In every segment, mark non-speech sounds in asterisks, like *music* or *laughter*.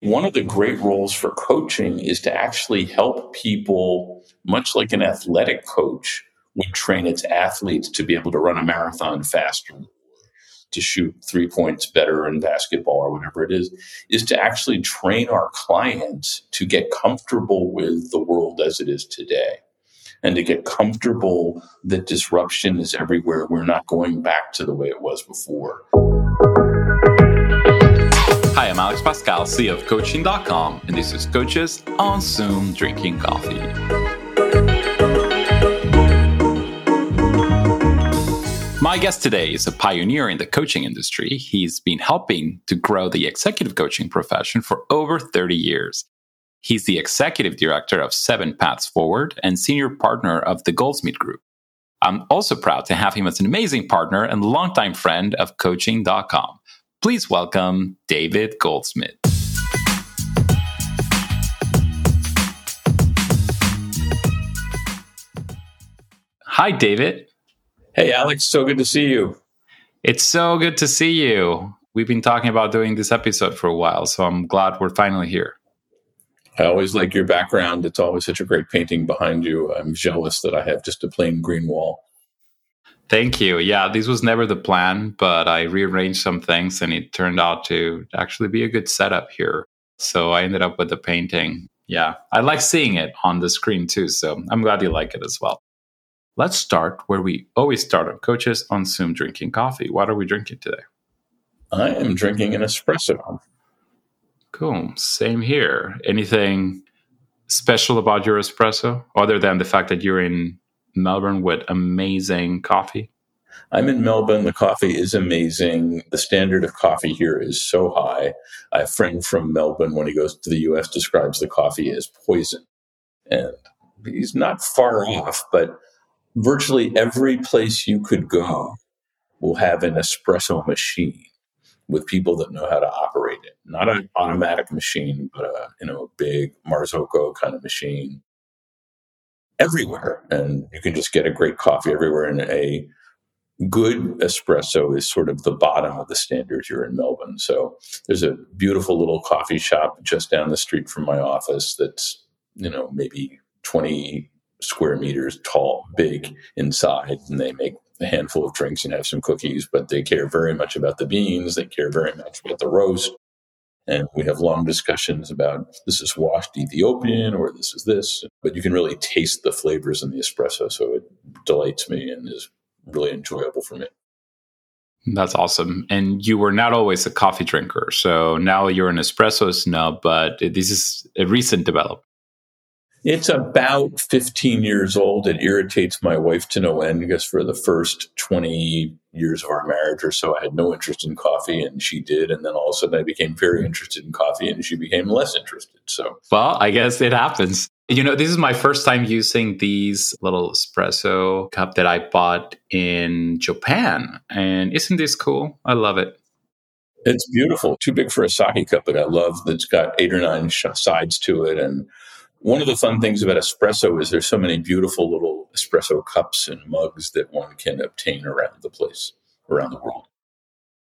One of the great roles for coaching is to actually help people, much like an athletic coach would train its athletes to be able to run a marathon faster, to shoot three points better in basketball or whatever it is, is to actually train our clients to get comfortable with the world as it is today and to get comfortable that disruption is everywhere. We're not going back to the way it was before. Pascal, CEO of Coaching.com, and this is Coaches on Zoom Drinking Coffee. My guest today is a pioneer in the coaching industry. He's been helping to grow the executive coaching profession for over 30 years. He's the executive director of Seven Paths Forward and senior partner of the Goldsmith Group. I'm also proud to have him as an amazing partner and longtime friend of Coaching.com. Please welcome David Goldsmith. Hi, David. Hey, Alex. So good to see you. It's so good to see you. We've been talking about doing this episode for a while, so I'm glad we're finally here. I always like your background. It's always such a great painting behind you. I'm jealous that I have just a plain green wall. Thank you. Yeah, this was never the plan, but I rearranged some things and it turned out to actually be a good setup here. So I ended up with the painting. Yeah, I like seeing it on the screen too. So I'm glad you like it as well. Let's start where we always start on coaches on Zoom drinking coffee. What are we drinking today? I am drinking an espresso. Cool. Same here. Anything special about your espresso other than the fact that you're in Melbourne with amazing coffee? I'm in Melbourne. The coffee is amazing. The standard of coffee here is so high. A friend from Melbourne, when he goes to the US, describes the coffee as poison. And he's not far off, but virtually every place you could go will have an espresso machine with people that know how to operate it. Not an automatic machine, but a you know a big Marzocco kind of machine everywhere, and you can just get a great coffee everywhere. And a good espresso is sort of the bottom of the standard here in Melbourne. So there's a beautiful little coffee shop just down the street from my office that's you know maybe 20 square meters tall, big inside, and they make a handful of drinks and have some cookies, but they care very much about the beans. They care very much about the roast. And we have long discussions about this is washed Ethiopian or this is this, but you can really taste the flavors in the espresso. So it delights me and is really enjoyable for me. That's awesome. And you were not always a coffee drinker. So now you're an espresso snub, but this is a recent development. It's about 15 years old. It irritates my wife to no end because for the first 20 years of our marriage or so, I had no interest in coffee and she did. And then all of a sudden I became very interested in coffee and she became less interested. So, well, I guess it happens. You know, this is my first time using these little espresso cup that I bought in Japan. And isn't this cool? I love it. It's beautiful. Too big for a sake cup, but I love that it's got eight or nine sides to it. And one of the fun things about espresso is there's so many beautiful little espresso cups and mugs that one can obtain around the place, around the world.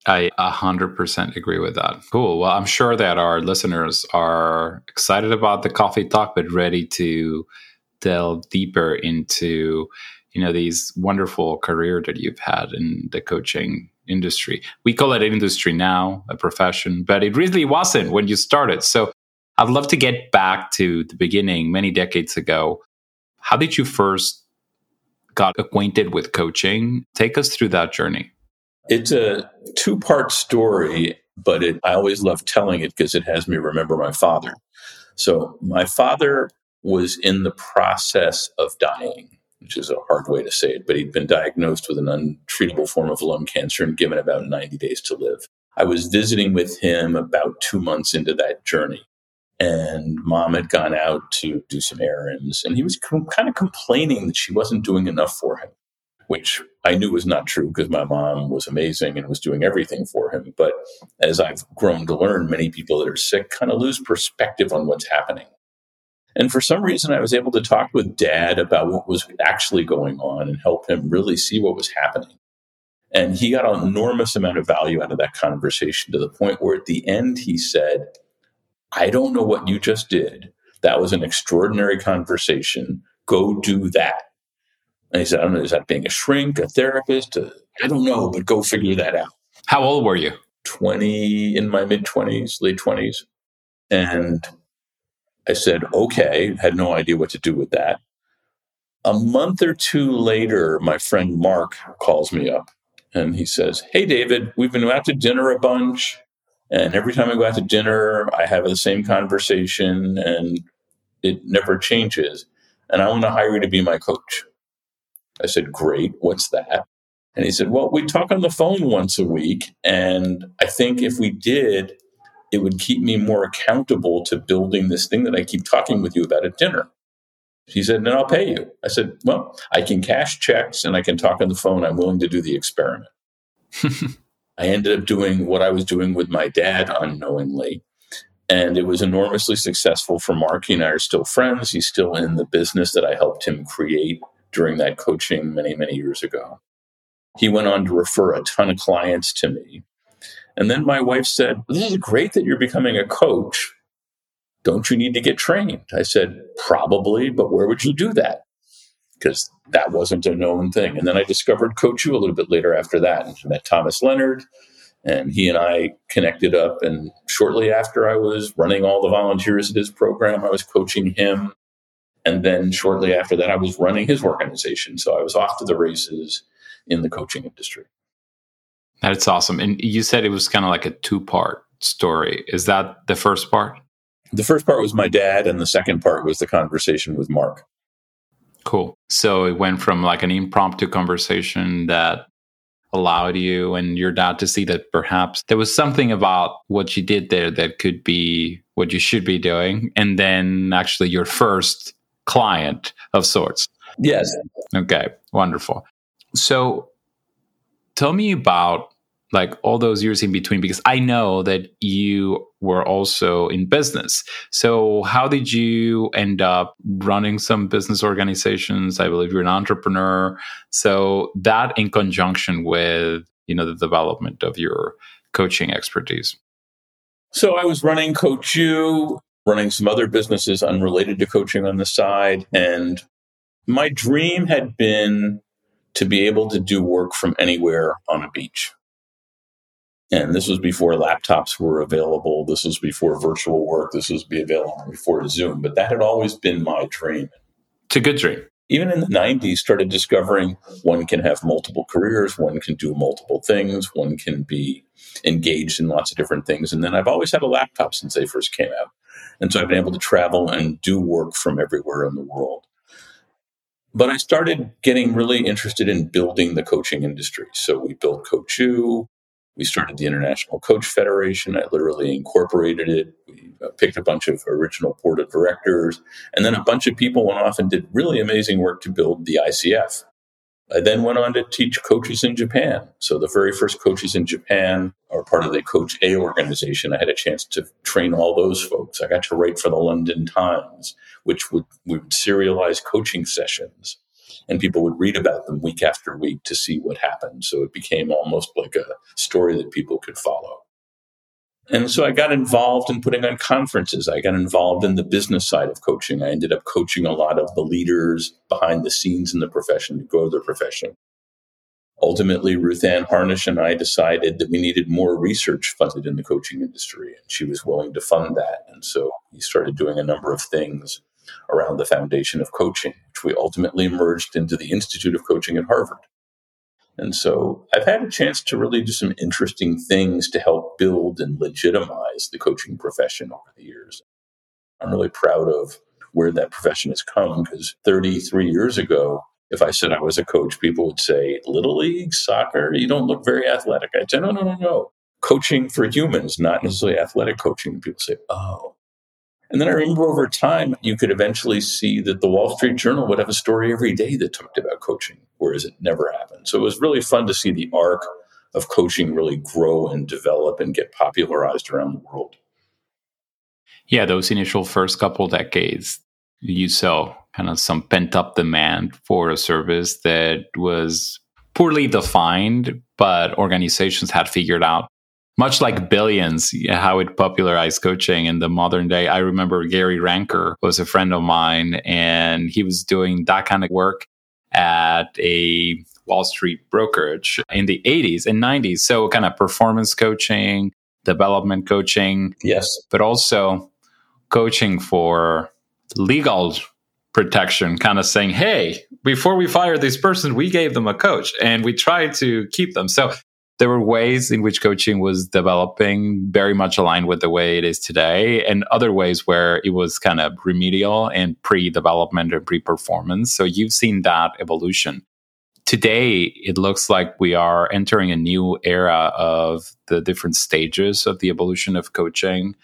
I 100% agree with that. Cool. Well, I'm sure that our listeners are excited about the coffee talk, but ready to delve deeper into, you know, these wonderful career that you've had in the coaching industry. We call it an industry now, a profession, but it really wasn't when you started. So I'd love to get back to the beginning many decades ago. How did you first got acquainted with coaching? Take us through that journey. It's a two-part story, but it, I always love telling it because it has me remember my father. So my father was in the process of dying, which is a hard way to say it, but he'd been diagnosed with an untreatable form of lung cancer and given about 90 days to live. I was visiting with him about two months into that journey and mom had gone out to do some errands and he was com- kind of complaining that she wasn't doing enough for him which i knew was not true because my mom was amazing and was doing everything for him. But as i've grown to learn many people that are sick kind of lose perspective on what's happening. And for some reason i was able to talk with dad about what was actually going on and help him really see what was happening. And he got an enormous amount of value out of that conversation to the point where at the end he said I don't know what you just did. That was an extraordinary conversation. Go do that. And he said, I don't know, is that being a shrink, a therapist? I I don't know, but go figure that out. How old were you? 20, in my mid 20s, late 20s. And I said, okay, had no idea what to do with that. A month or two later, my friend Mark calls me up and he says, Hey, David, we've been out to dinner a bunch. And every time I go out to dinner, I have the same conversation and it never changes. And I want to hire you to be my coach. I said, Great. What's that? And he said, Well, we talk on the phone once a week. And I think if we did, it would keep me more accountable to building this thing that I keep talking with you about at dinner. He said, Then I'll pay you. I said, Well, I can cash checks and I can talk on the phone. I'm willing to do the experiment. *laughs* I ended up doing what I was doing with my dad unknowingly. And it was enormously successful for Mark. He and I are still friends. He's still in the business that I helped him create during that coaching many, many years ago. He went on to refer a ton of clients to me. And then my wife said, This is great that you're becoming a coach. Don't you need to get trained? I said, Probably, but where would you do that? Because that wasn't a known thing. And then I discovered Coach U a little bit later after that and met Thomas Leonard. And he and I connected up. And shortly after I was running all the volunteers at his program, I was coaching him. And then shortly after that, I was running his organization. So I was off to the races in the coaching industry. That's awesome. And you said it was kind of like a two part story. Is that the first part? The first part was my dad, and the second part was the conversation with Mark. Cool. So it went from like an impromptu conversation that allowed you and your dad to see that perhaps there was something about what you did there that could be what you should be doing. And then actually your first client of sorts. Yes. Okay. Wonderful. So tell me about like all those years in between because I know that you were also in business. So how did you end up running some business organizations? I believe you're an entrepreneur. So that in conjunction with, you know, the development of your coaching expertise. So I was running Coach U, running some other businesses unrelated to coaching on the side and my dream had been to be able to do work from anywhere on a beach. And this was before laptops were available. This was before virtual work. This was be available before Zoom. But that had always been my dream. It's a good dream. Even in the 90s, started discovering one can have multiple careers, one can do multiple things, one can be engaged in lots of different things. And then I've always had a laptop since they first came out. And so I've been able to travel and do work from everywhere in the world. But I started getting really interested in building the coaching industry. So we built Coach U. We started the International Coach Federation. I literally incorporated it. We uh, picked a bunch of original board of directors. And then a bunch of people went off and did really amazing work to build the ICF. I then went on to teach coaches in Japan. So the very first coaches in Japan are part of the Coach A organization. I had a chance to train all those folks. I got to write for the London Times, which would, we would serialize coaching sessions. And people would read about them week after week to see what happened. So it became almost like a story that people could follow. And so I got involved in putting on conferences. I got involved in the business side of coaching. I ended up coaching a lot of the leaders behind the scenes in the profession to grow their profession. Ultimately, Ruth Ann Harnisch and I decided that we needed more research funded in the coaching industry, and she was willing to fund that. And so we started doing a number of things around the foundation of coaching, which we ultimately merged into the Institute of Coaching at Harvard. And so I've had a chance to really do some interesting things to help build and legitimize the coaching profession over the years. I'm really proud of where that profession has come because 33 years ago, if I said I was a coach, people would say, Little League, soccer, you don't look very athletic. I'd say, No, no, no, no. Coaching for humans, not necessarily athletic coaching. People say, Oh, and then I remember over time, you could eventually see that the Wall Street Journal would have a story every day that talked about coaching, whereas it never happened. So it was really fun to see the arc of coaching really grow and develop and get popularized around the world. Yeah, those initial first couple decades, you saw kind of some pent up demand for a service that was poorly defined, but organizations had figured out much like billions, how it popularized coaching in the modern day. I remember Gary Ranker was a friend of mine, and he was doing that kind of work at a Wall Street brokerage in the 80s and 90s. So, kind of performance coaching, development coaching. Yes. But also coaching for legal protection, kind of saying, hey, before we fire this person, we gave them a coach and we tried to keep them. So there were ways in which coaching was developing very much aligned with the way it is today, and other ways where it was kind of remedial and pre development and pre performance. So you've seen that evolution. Today, it looks like we are entering a new era of the different stages of the evolution of coaching,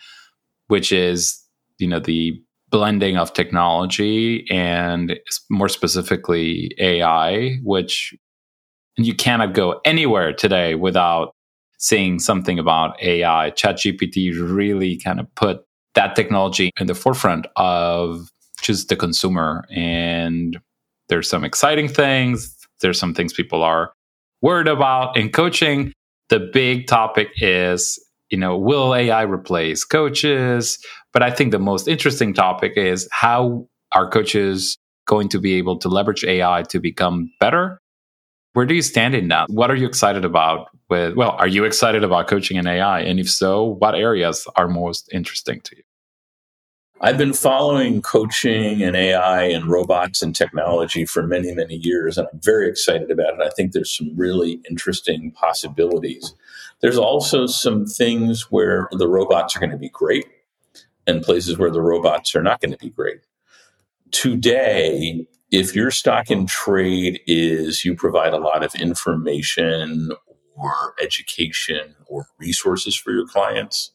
which is, you know, the blending of technology and more specifically AI, which you cannot go anywhere today without seeing something about AI. ChatGPT really kind of put that technology in the forefront of just the consumer. And there's some exciting things. There's some things people are worried about in coaching. The big topic is, you know, will AI replace coaches? But I think the most interesting topic is how are coaches going to be able to leverage AI to become better where do you stand in that? What are you excited about with, well, are you excited about coaching in AI? And if so, what areas are most interesting to you? I've been following coaching and AI and robots and technology for many, many years, and I'm very excited about it. I think there's some really interesting possibilities. There's also some things where the robots are going to be great and places where the robots are not going to be great. Today, if your stock in trade is you provide a lot of information or education or resources for your clients,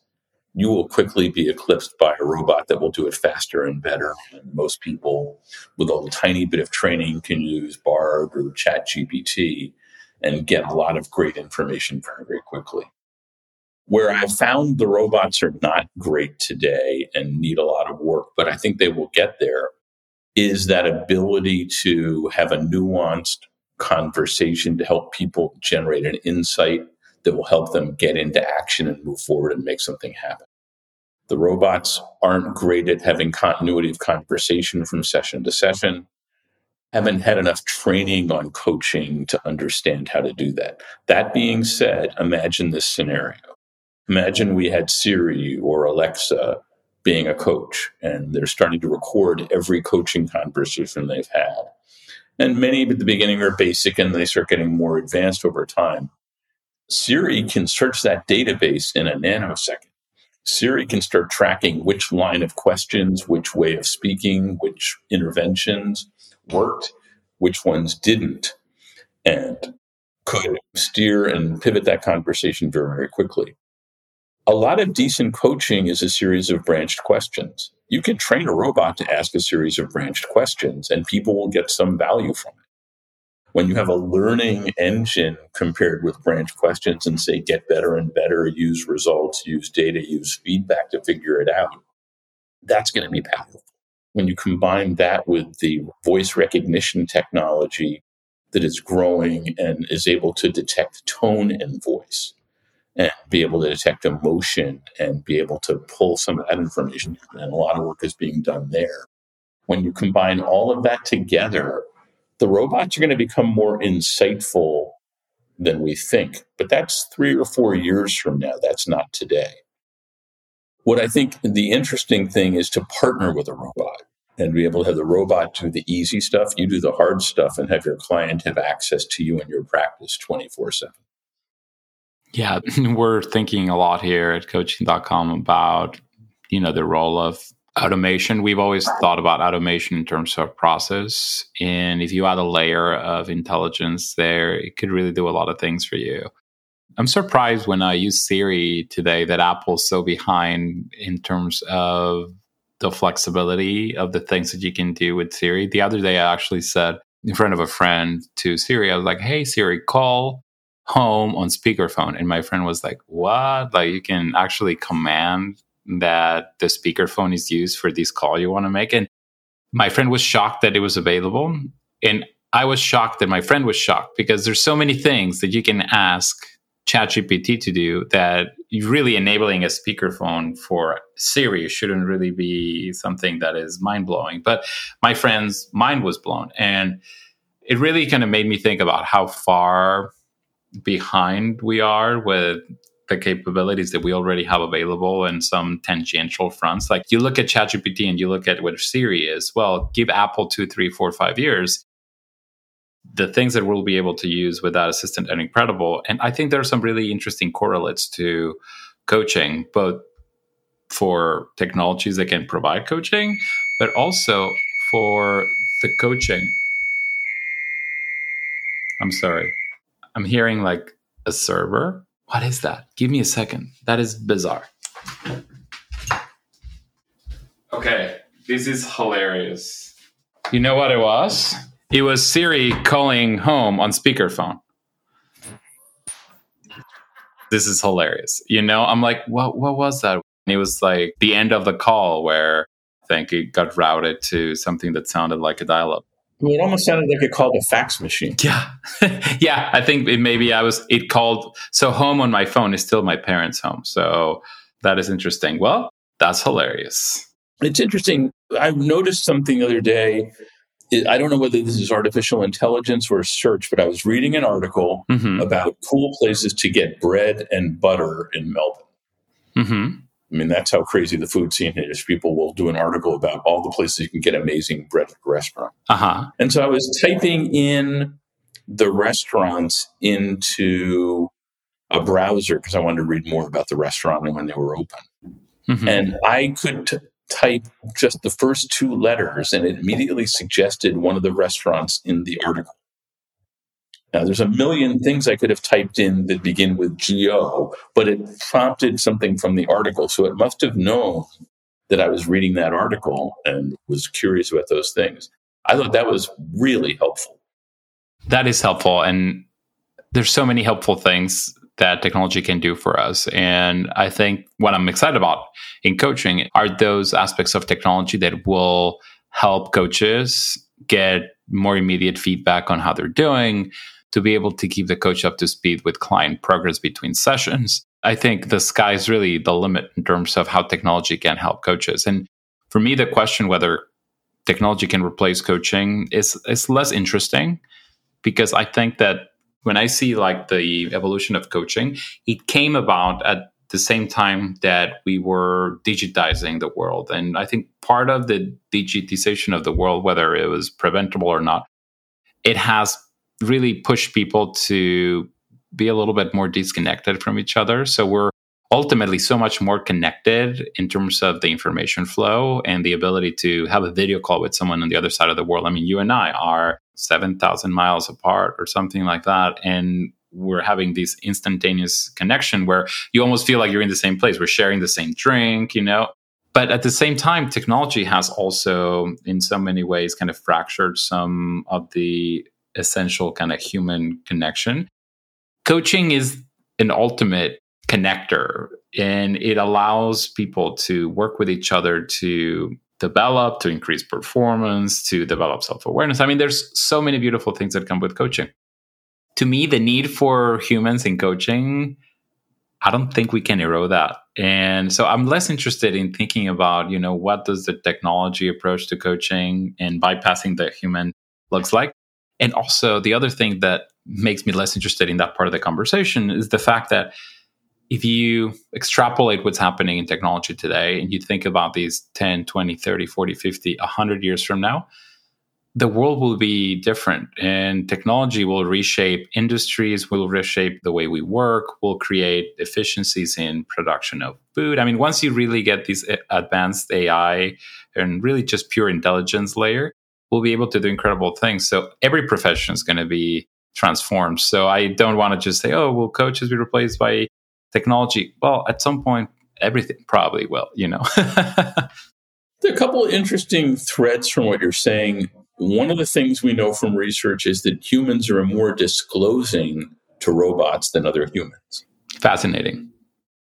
you will quickly be eclipsed by a robot that will do it faster and better. And most people with a little tiny bit of training can use Bard or Chat GPT and get a lot of great information very, very quickly. Where I found the robots are not great today and need a lot of work, but I think they will get there is that ability to have a nuanced conversation to help people generate an insight that will help them get into action and move forward and make something happen. The robots aren't great at having continuity of conversation from session to session, haven't had enough training on coaching to understand how to do that. That being said, imagine this scenario. Imagine we had Siri or Alexa being a coach and they're starting to record every coaching conversation they've had. And many at the beginning are basic and they start getting more advanced over time. Siri can search that database in a nanosecond. Siri can start tracking which line of questions, which way of speaking, which interventions worked, which ones didn't, and could steer and pivot that conversation very, very quickly a lot of decent coaching is a series of branched questions. You can train a robot to ask a series of branched questions, and people will get some value from it. When you have a learning engine compared with branch questions and say, get better and better, use results, use data, use feedback to figure it out, that's going to be powerful. When you combine that with the voice recognition technology that is growing and is able to detect tone and voice, and be able to detect emotion and be able to pull some of that information. And a lot of work is being done there. When you combine all of that together, the robots are going to become more insightful than we think. But that's three or four years from now. That's not today. What I think the interesting thing is to partner with a robot and be able to have the robot do the easy stuff, you do the hard stuff, and have your client have access to you and your practice 24 7. Yeah, *laughs* we're thinking a lot here at coaching.com about, you know, the role of automation. We've always thought about automation in terms of process. And if you add a layer of intelligence there, it could really do a lot of things for you. I'm surprised when I use Siri today that Apple's so behind in terms of the flexibility of the things that you can do with Siri. The other day, I actually said in front of a friend to Siri, I was like, hey, Siri, call home on speakerphone. And my friend was like, What? Like, you can actually command that the speakerphone is used for this call you want to make. And my friend was shocked that it was available. And I was shocked that my friend was shocked because there's so many things that you can ask ChatGPT to do that really enabling a speakerphone for Siri shouldn't really be something that is mind blowing. But my friend's mind was blown. And it really kind of made me think about how far behind we are with the capabilities that we already have available in some tangential fronts. Like you look at ChatGPT and you look at what Siri is. Well, give Apple two, three, four, five years. The things that we'll be able to use with that assistant are incredible. And I think there are some really interesting correlates to coaching, both for technologies that can provide coaching, but also for the coaching. I'm sorry. I'm hearing like a server what is that? Give me a second. That is bizarre. Okay, this is hilarious. You know what it was? It was Siri calling home on speakerphone. This is hilarious. You know, I'm like, what what was that? And it was like the end of the call where I think it got routed to something that sounded like a dial-up. It almost sounded like it called a fax machine. Yeah, *laughs* yeah. I think it, maybe I was. It called so home on my phone is still my parents' home. So that is interesting. Well, that's hilarious. It's interesting. I noticed something the other day. I don't know whether this is artificial intelligence or search, but I was reading an article mm-hmm. about cool places to get bread and butter in Melbourne. Mm-hmm. I mean, that's how crazy the food scene is. People will do an article about all the places you can get amazing bread at a restaurant. Uh-huh. And so I was typing in the restaurants into a browser because I wanted to read more about the restaurant and when they were open. Mm-hmm. And I could t- type just the first two letters, and it immediately suggested one of the restaurants in the article. Now, there's a million things I could have typed in that begin with GO, but it prompted something from the article. So it must have known that I was reading that article and was curious about those things. I thought that was really helpful. That is helpful. And there's so many helpful things that technology can do for us. And I think what I'm excited about in coaching are those aspects of technology that will help coaches get more immediate feedback on how they're doing, to be able to keep the coach up to speed with client progress between sessions. I think the sky is really the limit in terms of how technology can help coaches. And for me, the question whether technology can replace coaching is, is less interesting because I think that when I see like the evolution of coaching, it came about at the same time that we were digitizing the world. And I think part of the digitization of the world, whether it was preventable or not, it has really push people to be a little bit more disconnected from each other. So we're ultimately so much more connected in terms of the information flow and the ability to have a video call with someone on the other side of the world. I mean, you and I are 7,000 miles apart or something like that. And we're having this instantaneous connection where you almost feel like you're in the same place. We're sharing the same drink, you know. But at the same time, technology has also, in so many ways, kind of fractured some of the essential kind of human connection. Coaching is an ultimate connector and it allows people to work with each other to develop, to increase performance, to develop self awareness. I mean, there's so many beautiful things that come with coaching. To me, the need for humans in coaching, I don't think we can erode that. And so I'm less interested in thinking about, you know, what does the technology approach to coaching and bypassing the human looks like. And also, the other thing that makes me less interested in that part of the conversation is the fact that if you extrapolate what's happening in technology today and you think about these 10, 20, 30, 40, 50, 100 years from now, the world will be different and technology will reshape industries, will reshape the way we work, will create efficiencies in production of food. I mean, once you really get these advanced AI and really just pure intelligence layer, will be able to do incredible things. So every profession is going to be transformed. So I don't want to just say, oh, will coaches be replaced by technology? Well, at some point, everything probably will, you know. *laughs* there are a couple of interesting threads from what you're saying. One of the things we know from research is that humans are more disclosing to robots than other humans. Fascinating.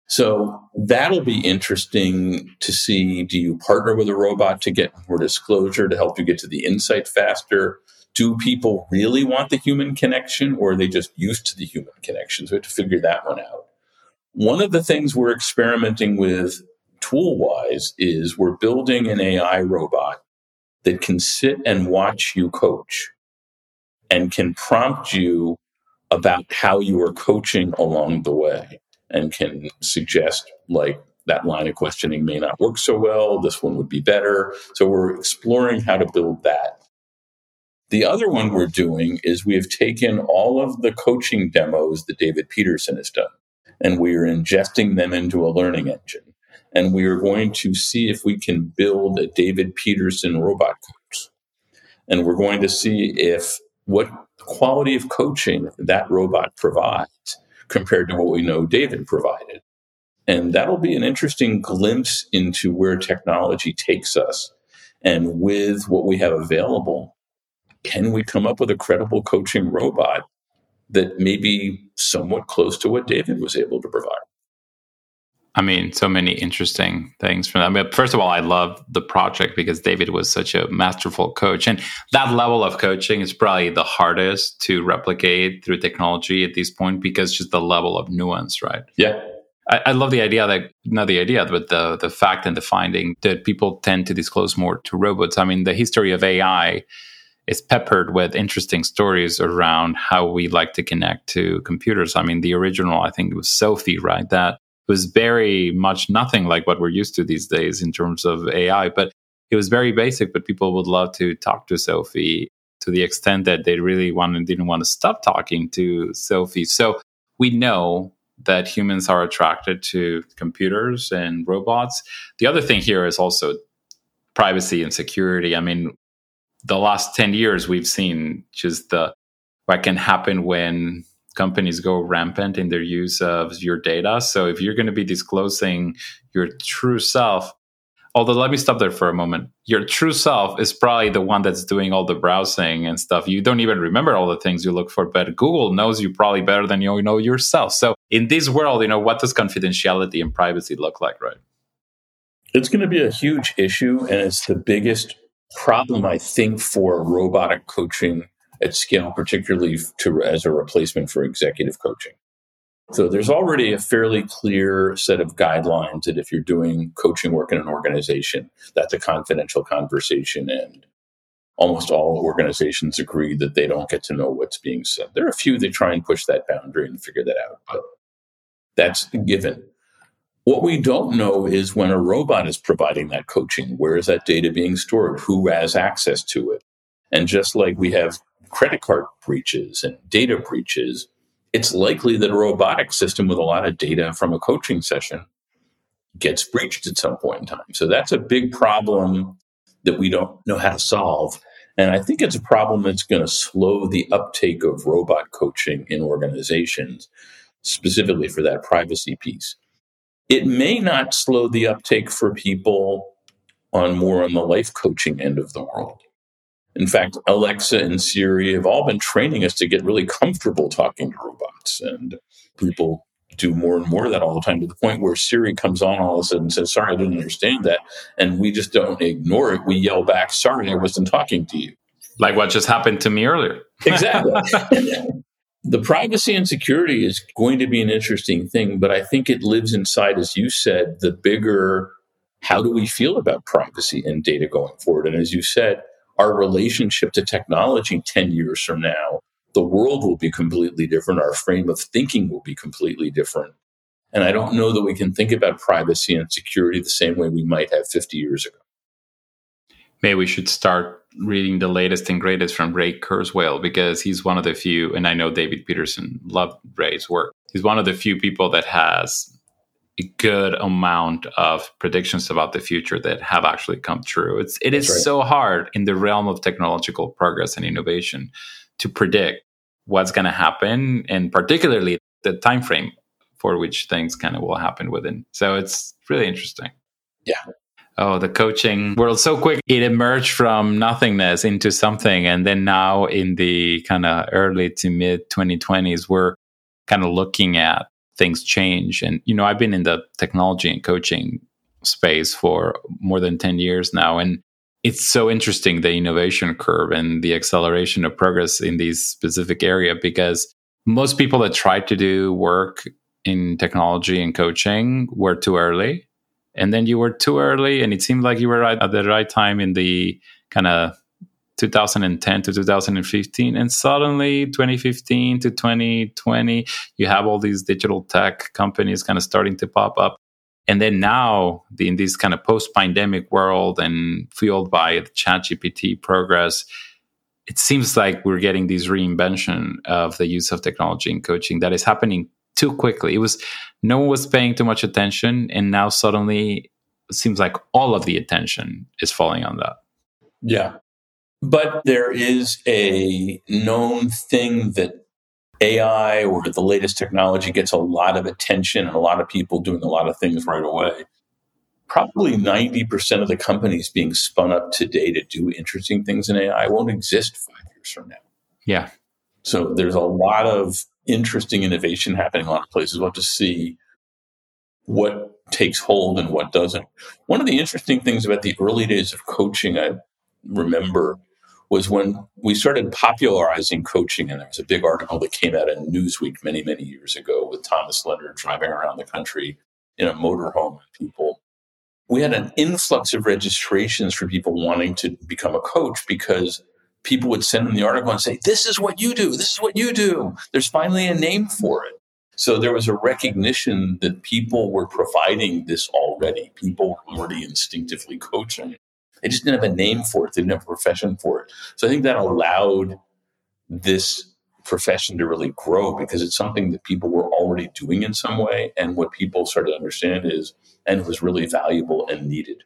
So that'll be interesting to see. Do you partner with a robot to get more disclosure to help you get to the insight faster? do people really want the human connection or are they just used to the human connection? So we have to figure that one out. One of the things we're experimenting with tool wise is we're building an AI robot that can sit and watch you coach and can prompt you about how you are coaching along the way and can suggest like that line of questioning may not work so well this one would be better. So we're exploring how to build that. The other one we're doing is we have taken all of the coaching demos that david peterson has done and we are ingesting them into a learning engine. And we are going to see if we can build a david peterson robot coach. And we're going to see if what quality of coaching that robot provides compared to what we know David provided. And that'll be an interesting glimpse into where technology takes us. And with what we have available, can we come up with a credible coaching robot that may be somewhat close to what David was able to provide? I mean, so many interesting things from that. I mean, first of all, I love the project because David was such a masterful coach. And that level of coaching is probably the hardest to replicate through technology at this point because just the level of nuance, right? Yeah. I, I love the idea that, not the idea, but the, the fact and the finding that people tend to disclose more to robots. I mean, the history of AI is peppered with interesting stories around how we like to connect to computers. I mean, the original, I think it was Sophie, right? That was very much nothing like what we're used to these days in terms of AI, but it was very basic. But people would love to talk to Sophie to the extent that they really wanted didn't want to stop talking to Sophie. So we know that humans are attracted to computers and robots. The other thing here is also privacy and security. I mean, the last 10 years we've seen just the what can happen when companies go rampant in their use of your data. So if you're going to be disclosing your true self, although let me stop there for a moment. Your true self is probably the one that's doing all the browsing and stuff. You don't even remember all the things you look for, but Google knows you probably better than you know yourself. So in this world, you know, what does confidentiality and privacy look like, right? It's going to be a huge issue, and it's the biggest problem, I think, for robotic coaching at scale, particularly to, as a replacement for executive coaching. So there's already a fairly clear set of guidelines that if you're doing coaching work in an organization, that's a confidential conversation and almost all organizations agree that they don't get to know what's being said. There are a few that try and push that boundary and figure that out, but that's given. What we don't know is when a robot is providing that coaching, where is that data being stored? Who has access to it? And just like we have credit card breaches and data breaches, it's likely that a robotic system with a lot of data from a coaching session gets breached at some point in time. So that's a big problem that we don't know how to solve. And I think it's a problem that's going to slow the uptake of robot coaching in organizations, specifically for that privacy piece. It may not slow the uptake for people on more on the life coaching end of the world. In fact, Alexa and Siri have all been training us to get really comfortable talking to robots. And people do more and more of that all the time to the point where Siri comes on all of a sudden and says, Sorry, I didn't understand that. And we just don't ignore it. We yell back, Sorry, I wasn't talking to you. Like what just happened to me earlier. *laughs* exactly. *laughs* the privacy and security is going to be an interesting thing, but I think it lives inside, as you said, the bigger how do we feel about privacy and data going forward? And as you said, our relationship to technology 10 years from now, the world will be completely different. Our frame of thinking will be completely different. And I don't know that we can think about privacy and security the same way we might have 50 years ago. Maybe we should start reading the latest and greatest from Ray Kurzweil because he's one of the few, and I know David Peterson loved Ray's work. He's one of the few people that has good amount of predictions about the future that have actually come true. It's it is right. so hard in the realm of technological progress and innovation to predict what's going to happen, and particularly the time frame for which things kind of will happen within. So it's really interesting. Yeah. Oh, the coaching world so quick. It emerged from nothingness into something. And then now in the kind of early to mid 2020s, we're kind of looking at things change. And, you know, I've been in the technology and coaching space for more than 10 years now. And it's so interesting the innovation curve and the acceleration of progress in these specific area because most people that tried to do work in technology and coaching were too early and then you were too early and it seemed like you were right at the right time in the kind of 2010 to 2015 and suddenly 2015 to 2020 you have all these digital tech companies kind of starting to pop up. And then now in this kind of post-pandemic world and fueled by the chat gpt progress it seems like we're getting this reinvention of the use of technology in coaching that is happening too quickly. It was no one was paying too much attention and now suddenly it seems like all of the attention is falling on that. Yeah but there is a known thing that AI or the latest technology gets a lot of attention and a lot of people doing a lot of things right away. Probably 90% of the companies being spun up today to do interesting things in AI won't exist five years from now. Yeah. So there's a lot of interesting innovation happening in a lot of places. We'll have to see what takes hold and what doesn't. One of the interesting things about the early days of coaching, I remember was when we started popularizing coaching. And there was a big article that came out in Newsweek many, many years ago with Thomas Leonard driving around the country in a motorhome with people. We had an influx of registrations for people wanting to become a coach because people would send them the article and say, This is what you do. This is what you do. There's finally a name for it. So there was a recognition that people were providing this already. People were already instinctively coaching. They just didn't have a name for it. They didn't have a profession for it. So I think that allowed this profession to really grow because it's something that people were already doing in some way. And what people started to understand is, and was really valuable and needed.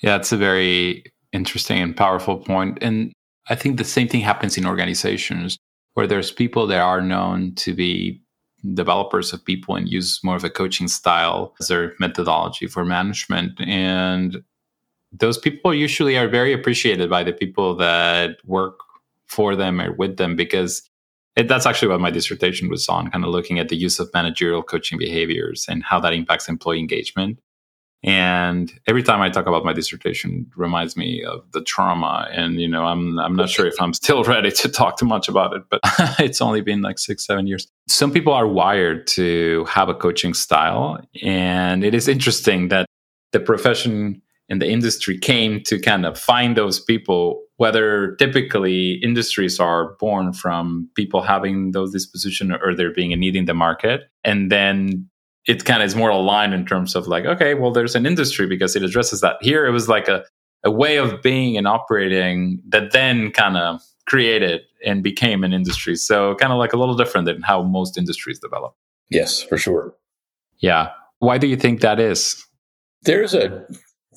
Yeah, it's a very interesting and powerful point. And I think the same thing happens in organizations where there's people that are known to be developers of people and use more of a coaching style as their methodology for management. And those people usually are very appreciated by the people that work for them or with them because it, that's actually what my dissertation was on kind of looking at the use of managerial coaching behaviors and how that impacts employee engagement. And every time i talk about my dissertation reminds me of the trauma and you know i'm i'm not sure if i'm *laughs* still ready to talk too much about it but *laughs* it's only been like 6 7 years. Some people are wired to have a coaching style and it is interesting that the profession in the industry came to kind of find those people whether typically industries are born from people having those disposition or there being a need in the market. And then it kind of is more aligned in terms of like okay well there's an industry because it addresses that. Here it was like a, a way of being and operating that then kind of created and became an industry. So kind of like a little different than how most industries develop. Yes for sure. Yeah. Why do you think that is? There's a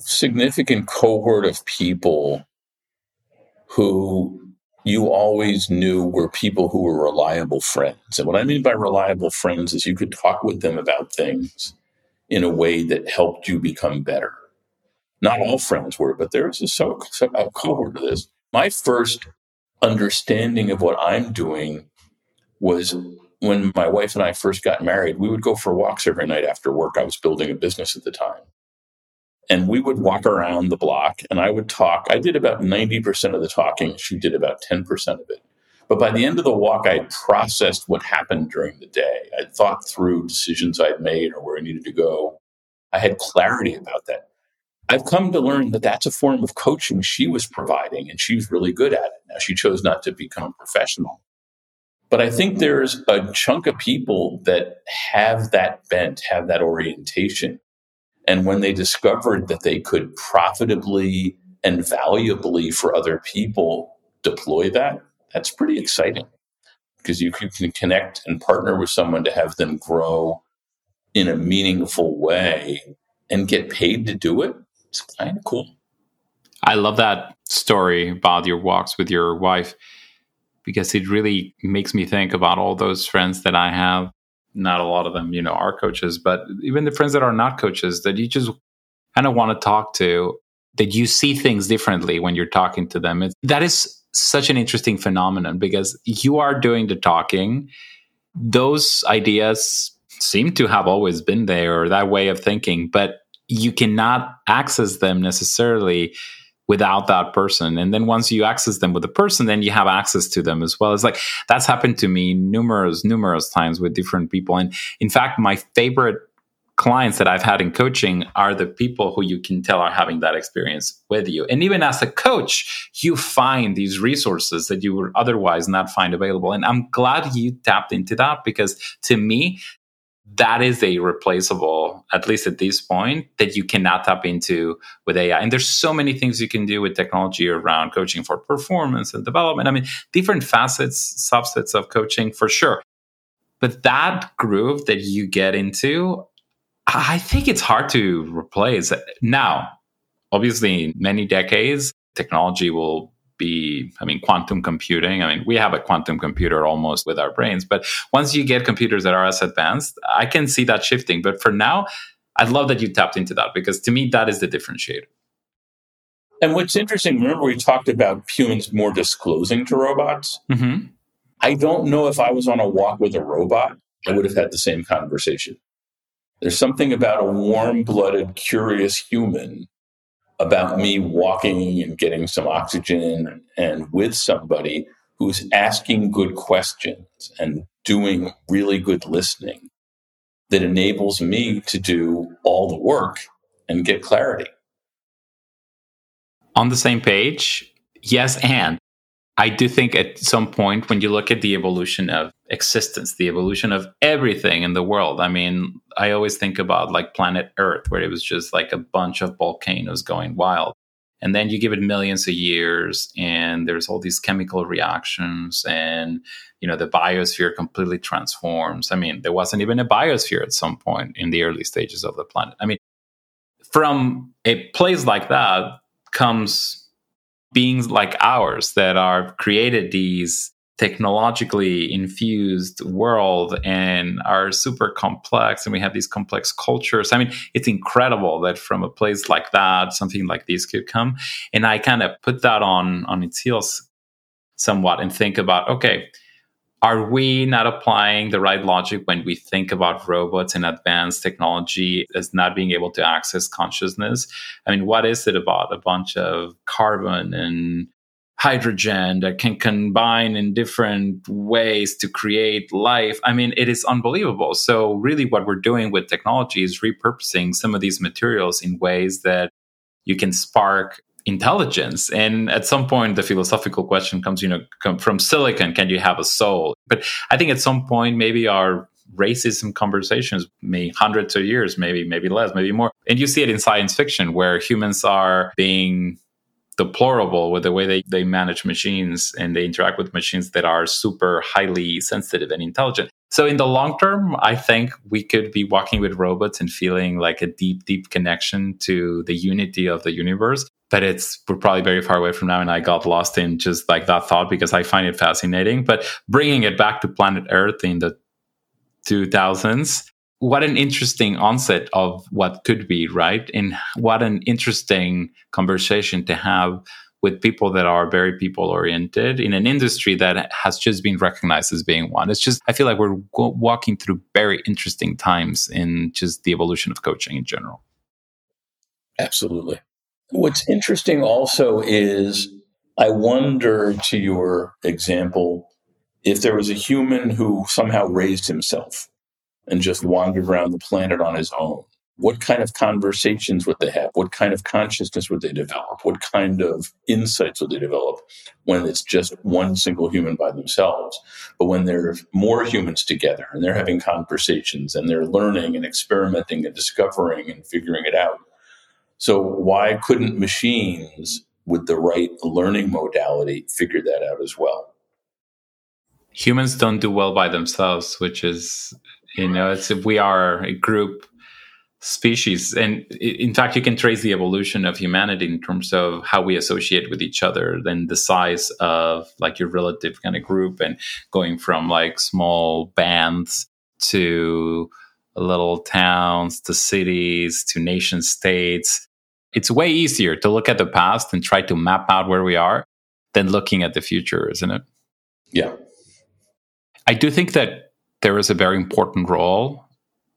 significant cohort of people who you always knew were people who were reliable friends. And what I mean by reliable friends is you could talk with them about things in a way that helped you become better. Not all friends were, but there was a, so, a cohort of this. My first understanding of what I'm doing was when my wife and I first got married, we would go for walks every night after work. I was building a business at the time and we would walk around the block and I would talk. I did about 90% of the talking. She did about 10% of it. But by the end of the walk, I processed what happened during the day. I'd thought through decisions I'd made or where I needed to go. I had clarity about that. I've come to learn that that's a form of coaching she was providing, and she's really good at it. Now, she chose not to become professional. But I think there's a chunk of people that have that bent, have that orientation. And when they discovered that they could profitably and valuably for other people deploy that, that's pretty exciting because you can connect and partner with someone to have them grow in a meaningful way and get paid to do it. It's kind of cool. I love that story about your walks with your wife because it really makes me think about all those friends that I have not a lot of them, you know, are coaches, but even the friends that are not coaches that you just kind of want to talk to, that you see things differently when you're talking to them. It, that is such an interesting phenomenon because you are doing the talking. Those ideas seem to have always been there or that way of thinking, but you cannot access them necessarily without that person. And then once you access them with the person, then you have access to them as well. It's like that's happened to me numerous, numerous times with different people. And in fact, my favorite clients that I've had in coaching are the people who you can tell are having that experience with you. And even as a coach, you find these resources that you would otherwise not find available. And I'm glad you tapped into that because to me, that is a replaceable, at least at this point, that you cannot tap into with AI. And there's so many things you can do with technology around coaching for performance and development. I mean, different facets, subsets of coaching for sure. But that groove that you get into, I think it's hard to replace. Now, obviously, in many decades, technology will be, I mean, quantum computing. I mean, we have a quantum computer almost with our brains, but once you get computers that are as advanced, I can see that shifting. But for now, I'd love that you tapped into that because to me, that is the differentiator. And what's interesting, remember we talked about humans more disclosing to robots? Mm-hmm. I don't know if I was on a walk with a robot, I would have had the same conversation. There's something about a warm blooded, curious human about me walking and getting some oxygen and with somebody who's asking good questions and doing really good listening that enables me to do all the work and get clarity. On the same page, yes, and I do think at some point when you look at the evolution of existence, the evolution of everything in the world, I mean, I always think about like planet Earth, where it was just like a bunch of volcanoes going wild. And then you give it millions of years, and there's all these chemical reactions, and you know the biosphere completely transforms. I mean, there wasn't even a biosphere at some point in the early stages of the planet. I mean, from a place like that comes beings like ours that are created these technologically infused world and are super complex and we have these complex cultures. I mean it's incredible that from a place like that something like this could come. And i kind of put that on on its heels somewhat and think about okay are we not applying the right logic when we think about robots and advanced technology as not being able to access consciousness? I mean, what is it about a bunch of carbon and hydrogen that can combine in different ways to create life? I mean, it is unbelievable. So, really, what we're doing with technology is repurposing some of these materials in ways that you can spark intelligence. And at some point the philosophical question comes you know come from silicon can you have a soul? But i think at some point maybe our racism conversations may hundreds of years maybe maybe less maybe more. And you see it in science fiction where humans are being deplorable with the way they, they manage machines and they interact with machines that are super highly sensitive and intelligent. So in the long term, I think we could be walking with robots and feeling like a deep, deep connection to the unity of the universe. But it's we're probably very far away from now, and I got lost in just like that thought because I find it fascinating. But bringing it back to planet Earth in the 2000s, what an interesting onset of what could be, right? And what an interesting conversation to have with people that are very people oriented in an industry that has just been recognized as being one. It's just, I feel like we're walking through very interesting times in just the evolution of coaching in general. Absolutely. What's interesting also is I wonder to your example if there was a human who somehow raised himself and just wandered around the planet on his own what kind of conversations would they have? What kind of consciousness would they develop? What kind of insights would they develop when it's just one single human by themselves? But when there's more humans together and they're having conversations and they're learning and experimenting and discovering and figuring it out. So why couldn't machines with the right learning modality figure that out as well? Humans don't do well by themselves, which is, you know, it's we are a group species and in fact you can trace the evolution of humanity in terms of how we associate with each other then the size of like your relative kind of group and going from like small bands to little towns to cities to nation states it's way easier to look at the past and try to map out where we are than looking at the future isn't it? Yeah. I do think that there is a very important role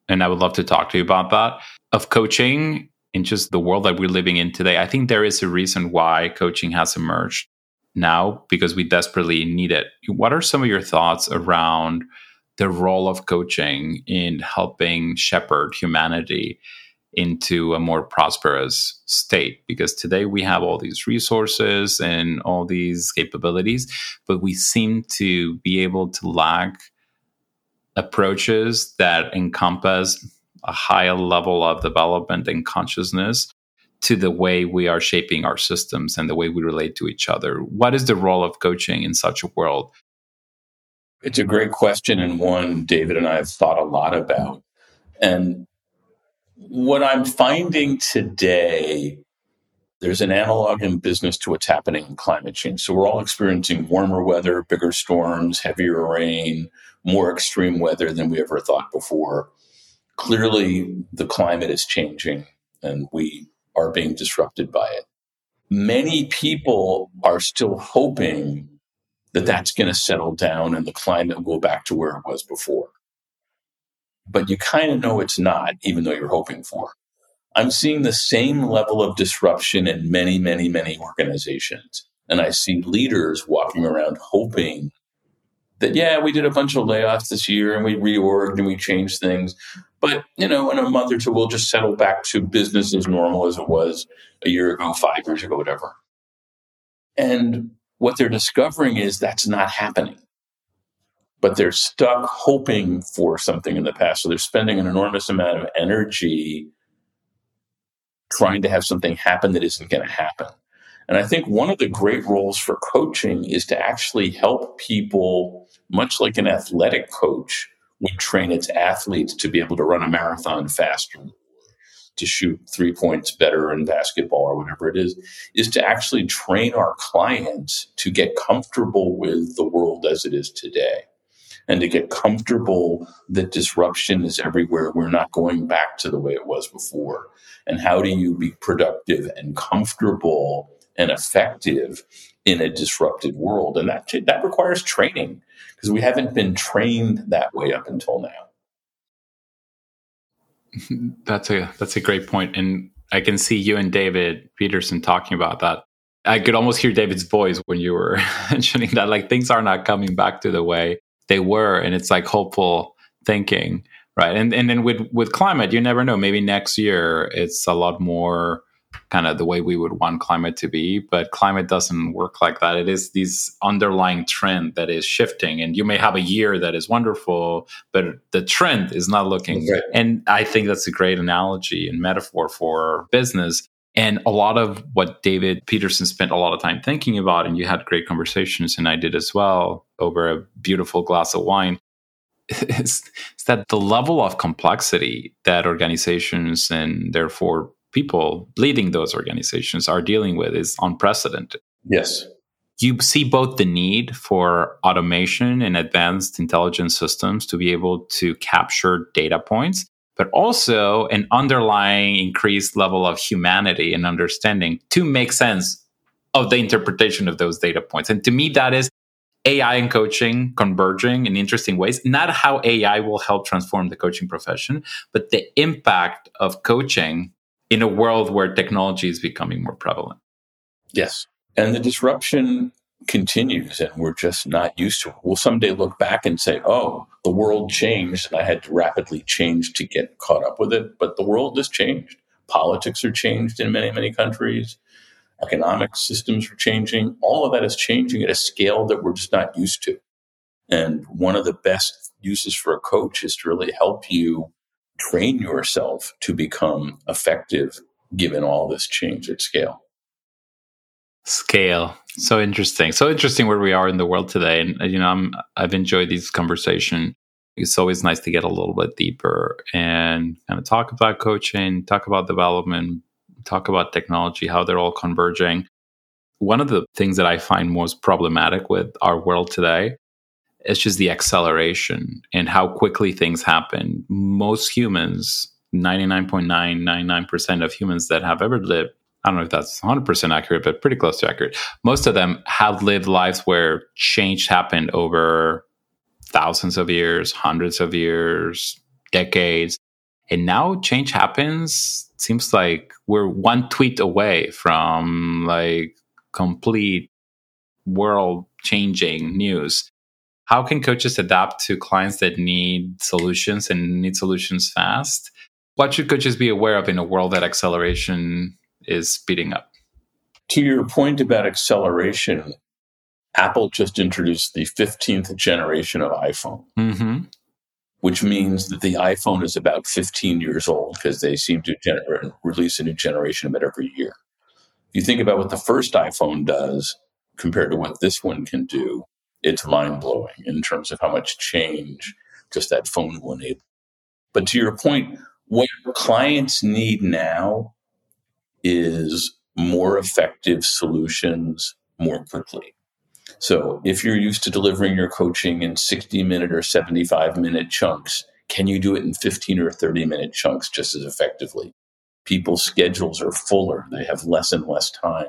and I would love to talk to you about that, of coaching in just the world that we're living in today, I think there is a reason why coaching has emerged now because we desperately need it. What are some of your thoughts around the role of coaching in helping shepherd humanity into a more prosperous state? Because today we have all these resources and all these capabilities, but we seem to be able to lack approaches that encompass a higher level of development and consciousness to the way we are shaping our systems and the way we relate to each other. What is the role of coaching in such a world? It's a great question and one David and I have thought a lot about. And what I'm finding today, there's an analog in business to what's happening in climate change. So we're all experiencing warmer weather, bigger storms, heavier rain, more extreme weather than we ever thought before. Clearly, the climate is changing and we are being disrupted by it. Many people are still hoping that that's going to settle down and the climate will go back to where it was before. But you kind of know it's not, even though you're hoping for. I'm seeing the same level of disruption in many, many, many organizations. And I see leaders walking around hoping that, yeah, we did a bunch of layoffs this year and we reorged and we changed things. But, you know, in a month or two, we'll just settle back to business as normal as it was a year ago, five years ago, whatever. And what they're discovering is that's not happening. But they're stuck hoping for something in the past. So they're spending an enormous amount of energy trying to have something happen that isn't going to happen. And I think one of the great roles for coaching is to actually help people, much like an athletic coach would train its athletes to be able to run a marathon faster, to shoot three points better in basketball or whatever it is, is to actually train our clients to get comfortable with the world as it is today and to get comfortable that disruption is everywhere. We're not going back to the way it was before. And how do you be productive and comfortable and effective in a disrupted world. And that, that requires training because we haven't been trained that way up until now. *laughs* That's a that's a great point, and I can see you and David Peterson talking about that. I could almost hear David's voice when you were *laughs* mentioning that, like things are not coming back to the way they were, and it's like hopeful thinking, right? And and then with with climate, you never know. Maybe next year it's a lot more kind of the way we would want climate to be but climate doesn't work like that it is this underlying trend that is shifting and you may have a year that is wonderful but the trend is not looking right. and i think that's a great analogy and metaphor for business and a lot of what David Peterson spent a lot of time thinking about, and you had great conversations, and I did as well over a beautiful glass of wine, *laughs* is, is that the level of complexity that organizations and therefore people leading those organizations are dealing with is unprecedented. Yes. You see both the need for automation and advanced intelligence systems to be able to capture data points, but also an underlying increased level of humanity and understanding to make sense of the interpretation of those data points. And to me, that is AI and coaching converging in interesting ways. Not how AI will help transform the coaching profession, but the impact of coaching in a world where technology is becoming more prevalent. Yes. And the disruption continues and we're just not used to it. We'll someday look back and say, oh, the world changed and I had to rapidly change to get caught up with it. But the world has changed. Politics are changed in many, many countries. Economic systems are changing. All of that is changing at a scale that we're just not used to. And one of the best uses for a coach is to really help you train yourself to become effective given all this change at scale. Scale. So interesting. So interesting where we are in the world today. And, you know, I'm, I've enjoyed these conversation. It's always nice to get a little bit deeper and kind of talk about coaching, talk about development, talk about technology, how they're all converging. One of the things that I find most problematic with our world today it's just the acceleration and how quickly things happen. Most humans, 99.999% of humans that have ever lived, I don't know if that's 100% accurate, but pretty close to accurate. Most of them have lived lives where change happened over thousands of years, hundreds of years, decades. And now change happens seems like we're one tweet away from like complete world changing news. How can coaches adapt to clients that need solutions and need solutions fast? What should coaches be aware of in a world that acceleration is speeding up? To your point about acceleration, Apple just introduced the 15th generation of iPhone. Mm-hmm which means that the iPhone is about 15 years old because they seem to gener- release a new generation of it every year. If you think about what the first iPhone does compared to what this one can do, it's mind blowing in terms of how much change just that phone will enable. But to your point, what clients need now is more effective solutions more quickly. So if you're used to delivering your coaching in 60 minute or 75 minute chunks, can you do it in 15 or 30 minute chunks just as effectively? People's schedules are fuller, they have less and less time.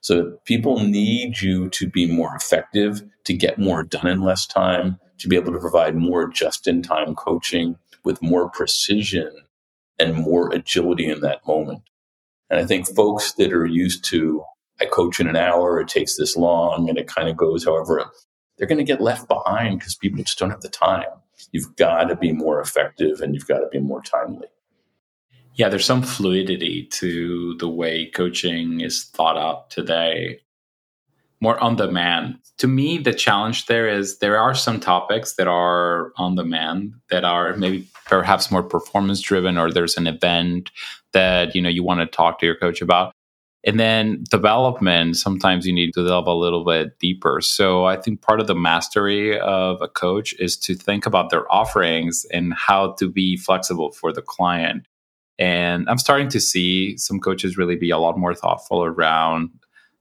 So people need you to be more effective, to get more done in less time, to be able to provide more just in time coaching with more precision and more agility in that moment. And I think folks that are used to I coach in an hour, it takes this long, and it kind of goes however. They're going to get left behind because people just don't have the time. You've got to be more effective and you've got to be more timely. Yeah, there's some fluidity to the way coaching is thought up today, more on demand. To me, the challenge there is there are some topics that are on demand that are maybe perhaps more performance driven, or there's an event that you know you want to talk to your coach about and then development, sometimes you need to delve a little bit deeper. So I think part of the mastery of a coach is to think about their offerings and how to be flexible for the client. And I'm starting to see some coaches really be a lot more thoughtful around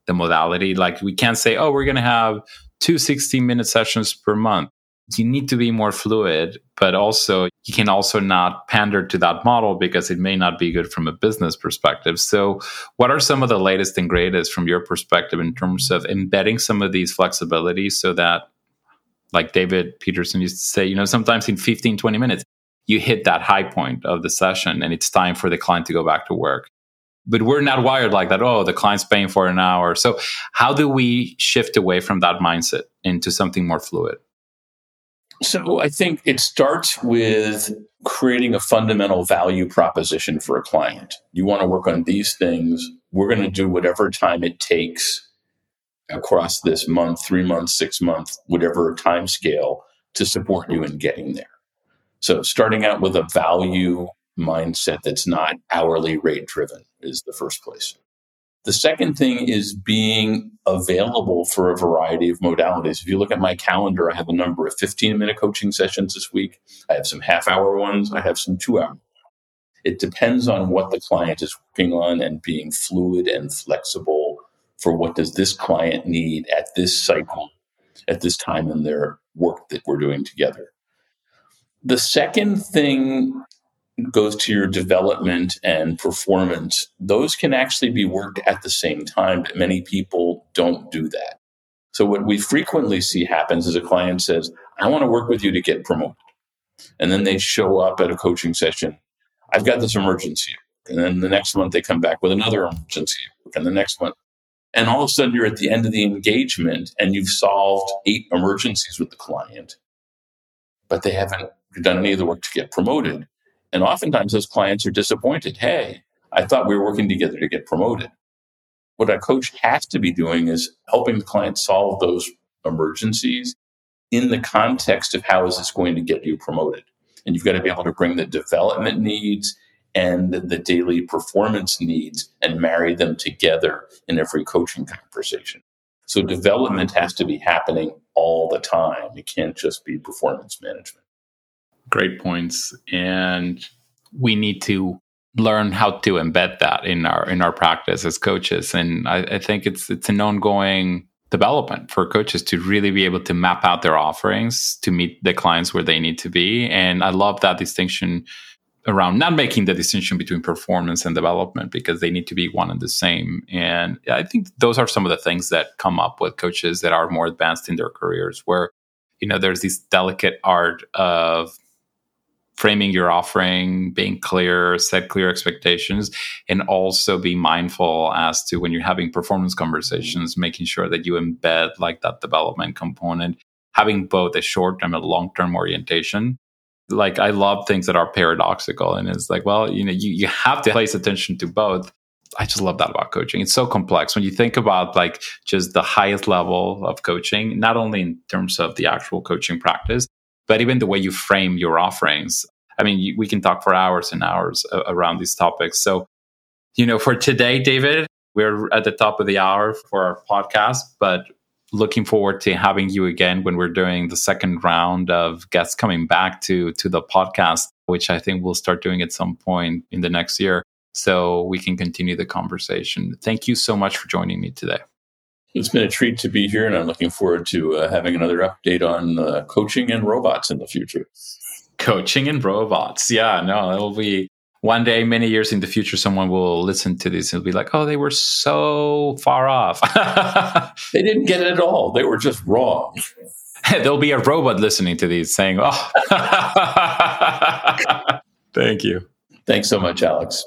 the modality. Like we can't say, oh, we're going to have two 16 minute sessions per month you need to be more fluid, but also you can also not pander to that model because it may not be good from a business perspective. So, what are some of the latest and greatest from your perspective in terms of embedding some of these flexibilities so that, like David Peterson used to say, you know, sometimes in 15, 20 minutes, you hit that high point of the session and it's time for the client to go back to work. But we're not wired like that. Oh, the client's paying for an hour. So, how do we shift away from that mindset into something more fluid? So I think it starts with creating a fundamental value proposition for a client. You want to work on these things. We're going to do whatever time it takes across this month, three months, six months, whatever time scale to support you in getting there. So starting out with a value mindset that's not hourly rate driven is the first place. The second thing is being available for a variety of modalities. If you look at my calendar, I have a number of 15 minute coaching sessions this week. I have some half hour ones. I have some two hour. It depends on what the client is working on and being fluid and flexible for what does this client need at this cycle, at this time in their work that we're doing together. The second thing goes to your development and performance, those can actually be worked at the same time, but many people don't do that. So what we frequently see happens is a client says, I want to work with you to get promoted. And then they show up at a coaching session. I've got this emergency. And then the next month they come back with another emergency. And the next month. And all of a sudden you're at the end of the engagement and you've solved eight emergencies with the client, but they haven't done any of the work to get promoted. And oftentimes those clients are disappointed. Hey, I thought we were working together to get promoted. What a coach has to be doing is helping the client solve those emergencies in the context of how is this going to get you promoted. And you've got to be able to bring the development needs and the daily performance needs and marry them together in every coaching conversation. So development has to be happening all the time. It can't just be performance management. Great points. And we need to learn how to embed that in our in our practice as coaches. And I, I think it's it's an ongoing development for coaches to really be able to map out their offerings to meet the clients where they need to be. And I love that distinction around not making the distinction between performance and development because they need to be one and the same. And I think those are some of the things that come up with coaches that are more advanced in their careers where you know there's this delicate art of framing your offering, being clear, set clear expectations, and also be mindful as to when you're having performance conversations, making sure that you embed like that development component, having both a short term and long term orientation. Like I love things that are paradoxical and it's like, well, you know, you, you have to place attention to both. I just love that about coaching. It's so complex. When you think about like just the highest level of coaching, not only in terms of the actual coaching practice, but even the way you frame your offerings. I mean, we can talk for hours and hours uh, around these topics. So, you know, for today, David, we're at the top of the hour for our podcast, but looking forward to having you again when we're doing the second round of guests coming back to to the podcast, which I think we'll start doing at some point in the next year so we can continue the conversation. Thank you so much for joining me today. It's been a treat to be here, and I'm looking forward to uh, having another update on uh, coaching and robots in the future. Coaching and robots. Yeah, no, it'll be one day, many years in the future, someone will listen to this and be like, oh, they were so far off. *laughs* they didn't get it at all. They were just wrong. *laughs* There'll be a robot listening to these saying, oh, *laughs* thank you. Thanks so much, Alex.